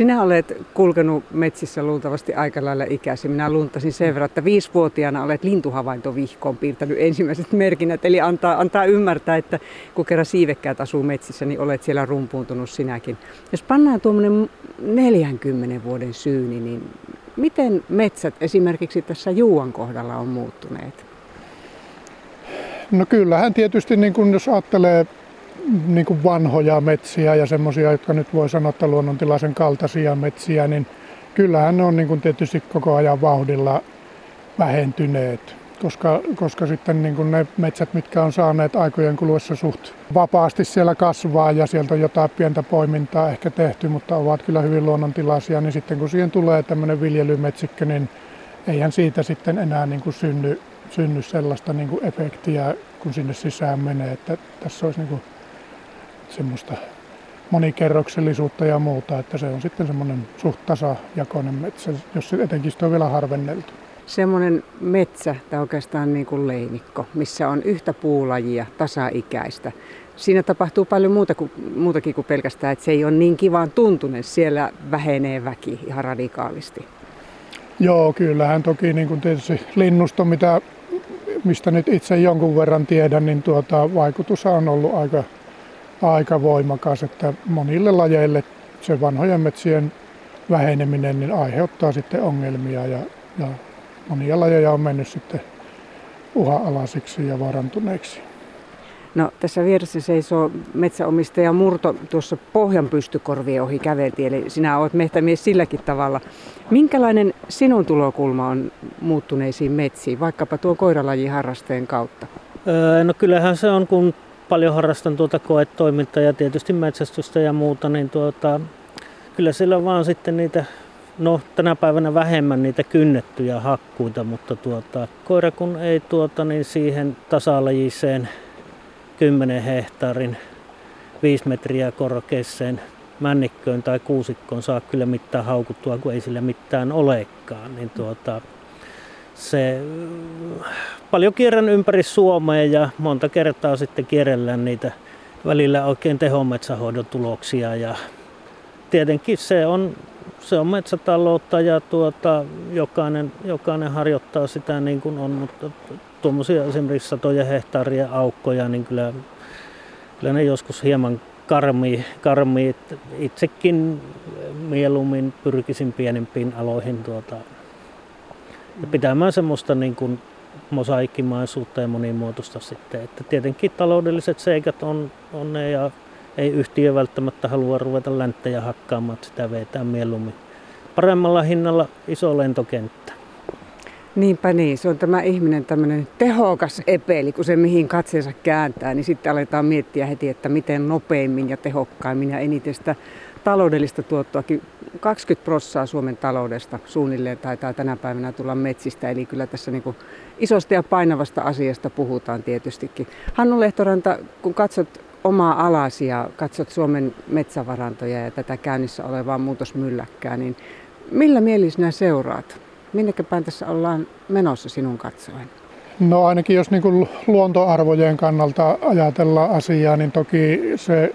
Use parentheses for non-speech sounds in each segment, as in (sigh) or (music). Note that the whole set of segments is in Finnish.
Sinä olet kulkenut metsissä luultavasti aika lailla ikäsi. Minä luntasin sen verran, että viisivuotiaana olet lintuhavaintovihkoon piirtänyt ensimmäiset merkinnät. Eli antaa, antaa ymmärtää, että kun kerran siivekkäät asuu metsissä, niin olet siellä rumpuuntunut sinäkin. Jos pannaan tuommoinen 40 vuoden syyni, niin miten metsät esimerkiksi tässä Juuan kohdalla on muuttuneet? No kyllähän tietysti, niin kun jos ajattelee niin kuin vanhoja metsiä ja semmoisia, jotka nyt voi sanoa, että luonnontilaisen kaltaisia metsiä, niin kyllähän ne on niin kuin tietysti koko ajan vauhdilla vähentyneet. Koska, koska sitten niin kuin ne metsät, mitkä on saaneet aikojen kuluessa suht vapaasti siellä kasvaa ja sieltä on jotain pientä poimintaa ehkä tehty, mutta ovat kyllä hyvin luonnontilaisia, niin sitten kun siihen tulee tämmöinen viljelymetsikkö, niin eihän siitä sitten enää niin kuin synny, synny sellaista niin kuin efektiä, kun sinne sisään menee, että tässä olisi niin kuin semmoista monikerroksellisuutta ja muuta, että se on sitten semmoinen suht tasajakoinen metsä, jos se etenkin on vielä harvenneltu. Semmoinen metsä, tai oikeastaan niin kuin leinikko, missä on yhtä puulajia tasaikäistä. Siinä tapahtuu paljon muuta kuin, muutakin kuin pelkästään, että se ei ole niin kivaan tuntunen. Siellä vähenee väki ihan radikaalisti. Joo, kyllähän toki niin kuin tietysti linnusto, mitä, mistä nyt itse jonkun verran tiedän, niin tuota, vaikutus on ollut aika aika voimakas, että monille lajeille se vanhojen metsien väheneminen niin aiheuttaa sitten ongelmia ja, ja monia lajeja on mennyt sitten uha-alaisiksi ja vaarantuneiksi. No, tässä vieressä seisoo metsäomistaja Murto tuossa pohjan pystykorvien ohi käveltiin, eli sinä olet mehtämies silläkin tavalla. Minkälainen sinun tulokulma on muuttuneisiin metsiin, vaikkapa tuon koiralajiharrasteen kautta? Öö, no kyllähän se on, kun paljon harrastan tuota koetoimintaa ja tietysti metsästystä ja muuta, niin tuota, kyllä siellä vaan sitten niitä, no tänä päivänä vähemmän niitä kynnettyjä hakkuita, mutta tuota, koira kun ei tuota, niin siihen tasalajiseen 10 hehtaarin 5 metriä korkeeseen männikköön tai kuusikkoon saa kyllä mitään haukuttua, kun ei sillä mitään olekaan. Niin tuota, se paljon kierrän ympäri Suomea ja monta kertaa sitten kierrellään niitä välillä oikein tehometsähoidon tuloksia ja tietenkin se on, se on metsätaloutta ja tuota, jokainen, jokainen harjoittaa sitä niin kuin on, mutta tuommoisia esimerkiksi satoja hehtaarien aukkoja, niin kyllä, kyllä ne joskus hieman karmii, karmii. Itsekin mieluummin pyrkisin pienempiin aloihin tuota, pitämään semmoista niin kuin mosaikkimaisuutta ja monimuotoista sitten. Että tietenkin taloudelliset seikat on, on ne ja ei yhtiö välttämättä halua ruveta länttejä hakkaamaan, että sitä vetää mieluummin paremmalla hinnalla iso lentokenttä. Niinpä niin, se on tämä ihminen tämmöinen tehokas epeli, kun se mihin katseensa kääntää, niin sitten aletaan miettiä heti, että miten nopeimmin ja tehokkaimmin ja eniten sitä taloudellista tuottoakin 20 prossaa Suomen taloudesta suunnilleen taitaa tänä päivänä tulla metsistä, eli kyllä tässä niin isosta ja painavasta asiasta puhutaan tietystikin. Hannu Lehtoranta, kun katsot omaa alasi ja katsot Suomen metsävarantoja ja tätä käynnissä olevaa muutosmylläkkää, niin millä mielin sinä seuraat? Minnekä päin tässä ollaan menossa sinun katsoen? No ainakin jos niin luontoarvojen kannalta ajatellaan asiaa, niin toki se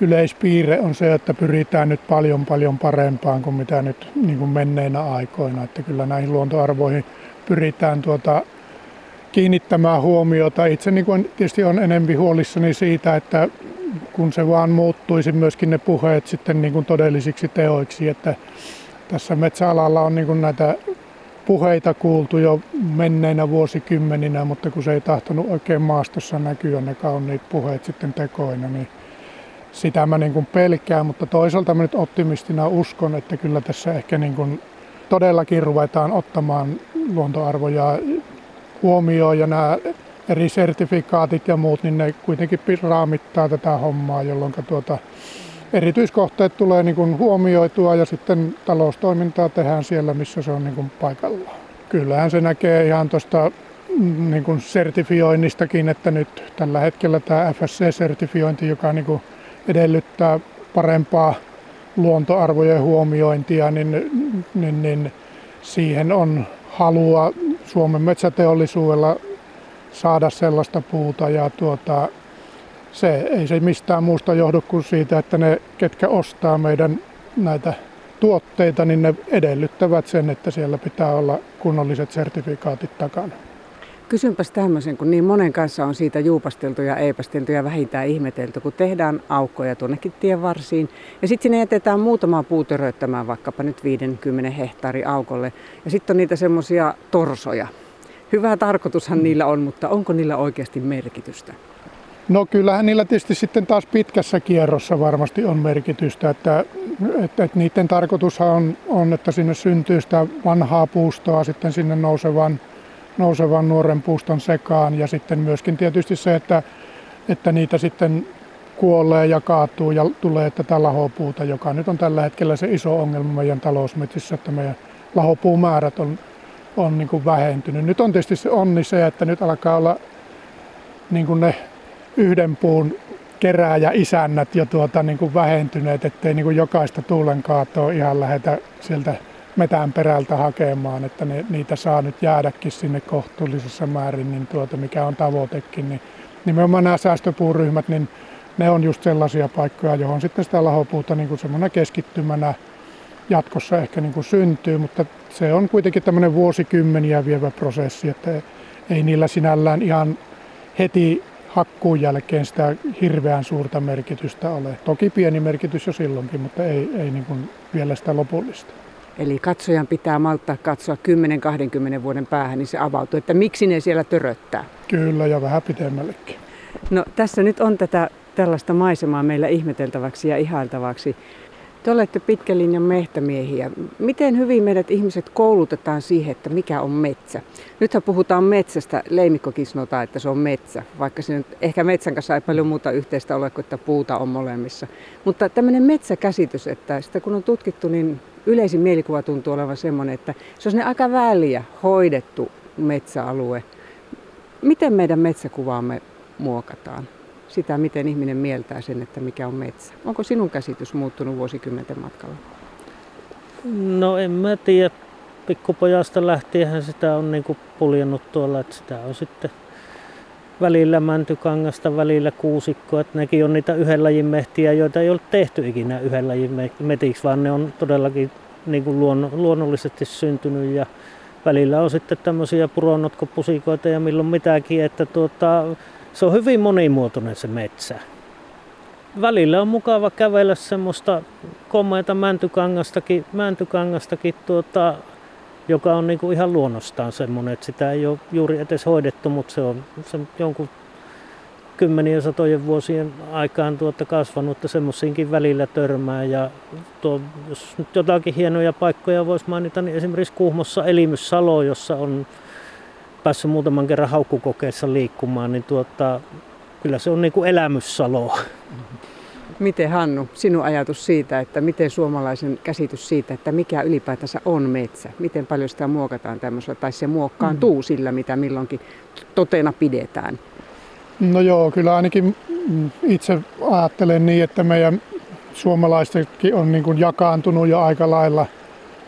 yleispiirre on se, että pyritään nyt paljon paljon parempaan kuin mitä nyt niin kuin menneinä aikoina. Että kyllä näihin luontoarvoihin pyritään tuota, kiinnittämään huomiota. Itse niin kuin tietysti on enemmän huolissani siitä, että kun se vaan muuttuisi myöskin ne puheet sitten niin kuin todellisiksi teoiksi, että tässä metsäalalla on niin kuin näitä puheita kuultu jo menneinä vuosikymmeninä, mutta kun se ei tahtonut oikein maastossa näkyä ne kauniit puheet sitten tekoina, niin sitä mä niin kuin pelkään, mutta toisaalta mä nyt optimistina uskon, että kyllä tässä ehkä niin kuin todellakin ruvetaan ottamaan luontoarvoja huomioon ja nämä eri sertifikaatit ja muut, niin ne kuitenkin raamittaa tätä hommaa, jolloin tuota, erityiskohteet tulee niin kuin huomioitua ja sitten taloustoimintaa tehdään siellä, missä se on niin kuin paikallaan. Kyllähän se näkee ihan tuosta niin sertifioinnistakin, että nyt tällä hetkellä tämä FSC-sertifiointi, joka niin kuin edellyttää parempaa luontoarvojen huomiointia, niin, niin, niin siihen on halua Suomen metsäteollisuudella saada sellaista puuta ja tuota, se ei se mistään muusta johdu kuin siitä, että ne, ketkä ostaa meidän näitä tuotteita, niin ne edellyttävät sen, että siellä pitää olla kunnolliset sertifikaatit takana. Kysynpäs tämmöisen, kun niin monen kanssa on siitä juupasteltu ja eipasteltu ja vähintään ihmetelty, kun tehdään aukkoja tuonnekin tien varsiin. Ja sitten sinne jätetään muutama puu töröttämään vaikkapa nyt 50 hehtaari aukolle. Ja sitten on niitä semmoisia torsoja. Hyvä tarkoitushan niillä on, mutta onko niillä oikeasti merkitystä? No kyllähän niillä tietysti sitten taas pitkässä kierrossa varmasti on merkitystä, että, että, että niiden tarkoitushan on, on, että sinne syntyy sitä vanhaa puustoa sitten sinne nousevan nousevan nuoren puuston sekaan ja sitten myöskin tietysti se, että, että niitä sitten kuolee ja kaatuu ja tulee tätä lahopuuta, joka nyt on tällä hetkellä se iso ongelma meidän talousmetsissä, että meidän lahopuumäärät on, on niin kuin vähentynyt. Nyt on tietysti se onni se, että nyt alkaa olla niin kuin ne yhden puun kerääjä isännät jo tuota niin kuin vähentyneet, ettei niin kuin jokaista tuulen kaatoa ihan lähetä sieltä metään perältä hakemaan, että ne, niitä saa nyt jäädäkin sinne kohtuullisessa määrin, niin tuota, mikä on tavoitekin. Niin nimenomaan nämä säästöpuuryhmät, niin ne on just sellaisia paikkoja, johon sitten sitä lahopuuta niin kuin semmoinen keskittymänä jatkossa ehkä niin kuin syntyy, mutta se on kuitenkin tämmöinen vuosikymmeniä vievä prosessi, että ei niillä sinällään ihan heti hakkuun jälkeen sitä hirveän suurta merkitystä ole. Toki pieni merkitys jo silloinkin, mutta ei, ei niin kuin vielä sitä lopullista. Eli katsojan pitää malttaa katsoa 10-20 vuoden päähän, niin se avautuu, että miksi ne siellä töröttää. Kyllä, ja vähän pitemmällekin. No tässä nyt on tätä tällaista maisemaa meillä ihmeteltäväksi ja ihailtavaksi. Te olette pitkän linjan mehtämiehiä. Miten hyvin meidät ihmiset koulutetaan siihen, että mikä on metsä? Nythän puhutaan metsästä, leimikkokin sanotaan, että se on metsä, vaikka se nyt, ehkä metsän kanssa ei paljon muuta yhteistä ole kuin, että puuta on molemmissa. Mutta tämmöinen metsäkäsitys, että sitä kun on tutkittu, niin yleisin mielikuva tuntuu olevan semmoinen, että se on aika väliä hoidettu metsäalue. Miten meidän metsäkuvaamme muokataan? Sitä, miten ihminen mieltää sen, että mikä on metsä. Onko sinun käsitys muuttunut vuosikymmenten matkalla? No en mä tiedä. Pikkupojasta lähtien sitä on niinku puljennut tuolla, että sitä on sitten välillä mäntykangasta, välillä kuusikkoa. Että nekin on niitä yhden lajin mehtiä, joita ei ole tehty ikinä yhden lajin metiksi, vaan ne on todellakin niin kuin luon, luonnollisesti syntynyt. Ja välillä on sitten tämmöisiä puronotkopusikoita ja milloin mitäkin, että tuota, se on hyvin monimuotoinen se metsä. Välillä on mukava kävellä semmoista komeita mäntykangastakin, mäntykangastakin tuota, joka on niin kuin ihan luonnostaan semmoinen, että sitä ei ole juuri edes hoidettu, mutta se on se jonkun kymmenien satojen vuosien aikaan tuota kasvanut, että semmoisiinkin välillä törmää. Ja tuo, jos nyt jotakin hienoja paikkoja voisi mainita, niin esimerkiksi Kuhmossa Elimyssalo, jossa on päässyt muutaman kerran haukkukokeessa liikkumaan, niin tuota, kyllä se on niin kuin elämyssalo. Miten Hannu, sinun ajatus siitä, että miten suomalaisen käsitys siitä, että mikä ylipäätänsä on metsä? Miten paljon sitä muokataan tämmöisellä, tai se muokkaantuu mm. sillä, mitä milloinkin totena pidetään? No joo, kyllä ainakin itse ajattelen niin, että meidän suomalaisetkin on niin kuin jakaantunut jo aika lailla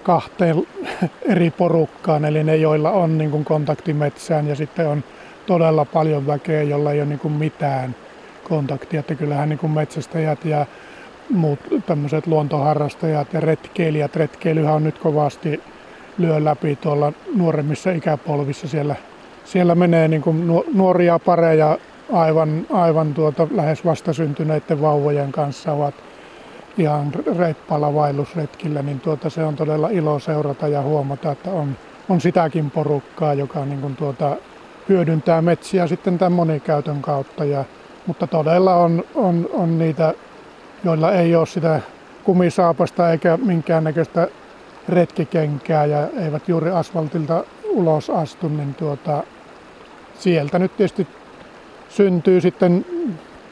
kahteen (laughs) eri porukkaan, eli ne, joilla on niin kuin kontakti metsään ja sitten on todella paljon väkeä, jolla ei ole niin kuin mitään – kontaktia, että kyllähän niin kuin metsästäjät ja muut tämmöiset luontoharrastajat ja retkeilijät, retkeilyhän on nyt kovasti lyö läpi tuolla nuoremmissa ikäpolvissa. Siellä, siellä menee niin kuin nuoria pareja aivan, aivan tuota, lähes vastasyntyneiden vauvojen kanssa ovat ihan reippaalla vaellusretkillä, niin tuota, se on todella ilo seurata ja huomata, että on, on sitäkin porukkaa, joka niin kuin tuota, hyödyntää metsiä sitten tämän monikäytön kautta. Ja mutta todella on, on, on niitä, joilla ei ole sitä kumisaapasta eikä minkäännäköistä retkikenkää ja eivät juuri asfaltilta ulos astu, niin tuota, sieltä nyt tietysti syntyy sitten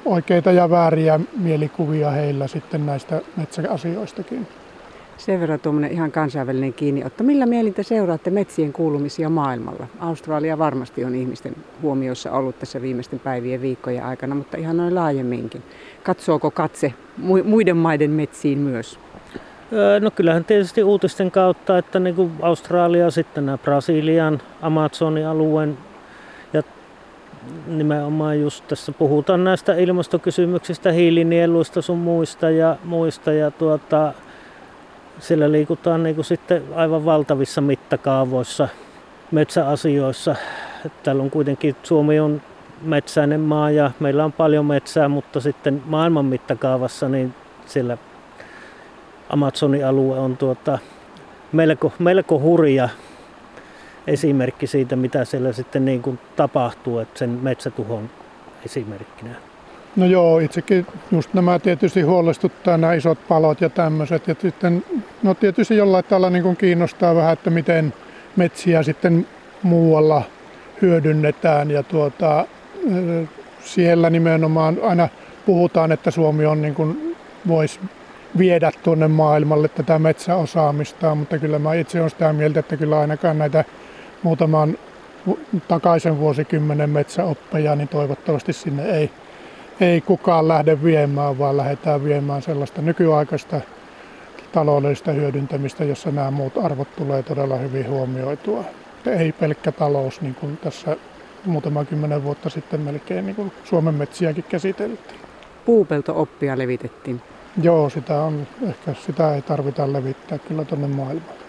oikeita ja vääriä mielikuvia heillä sitten näistä metsäasioistakin. Sen verran tuommoinen ihan kansainvälinen kiinniotto. Millä mielin te seuraatte metsien kuulumisia maailmalla? Australia varmasti on ihmisten huomioissa ollut tässä viimeisten päivien viikkojen aikana, mutta ihan noin laajemminkin. Katsooko katse muiden maiden metsiin myös? No kyllähän tietysti uutisten kautta, että niin kuin Australia, sitten nämä Brasilian, Amazonin alueen ja nimenomaan just tässä puhutaan näistä ilmastokysymyksistä, hiilinieluista sun muista ja muista ja tuota, siellä liikutaan niin kuin sitten aivan valtavissa mittakaavoissa metsäasioissa. Täällä on kuitenkin, Suomi on metsäinen maa ja meillä on paljon metsää, mutta sitten maailman mittakaavassa niin siellä Amazonin alue on tuota, melko, melko hurja esimerkki siitä, mitä siellä sitten niin kuin tapahtuu, että sen metsätuhon esimerkkinä. No joo, itsekin just nämä tietysti huolestuttaa nämä isot palot ja tämmöiset. Ja sitten, no tietysti jollain tavalla niin kuin kiinnostaa vähän, että miten metsiä sitten muualla hyödynnetään. Ja tuota, siellä nimenomaan aina puhutaan, että Suomi on niin kuin, voisi viedä tuonne maailmalle tätä metsäosaamista, mutta kyllä mä itse olen sitä mieltä, että kyllä ainakaan näitä muutaman takaisen vuosikymmenen metsäoppeja, niin toivottavasti sinne ei, ei kukaan lähde viemään, vaan lähdetään viemään sellaista nykyaikaista taloudellista hyödyntämistä, jossa nämä muut arvot tulee todella hyvin huomioitua. Ei pelkkä talous, niin kuin tässä muutama kymmenen vuotta sitten melkein niin kuin Suomen metsiäkin käsiteltiin. Puupelto-oppia levitettiin. Joo, sitä on, ehkä sitä ei tarvita levittää kyllä tuonne maailmaan.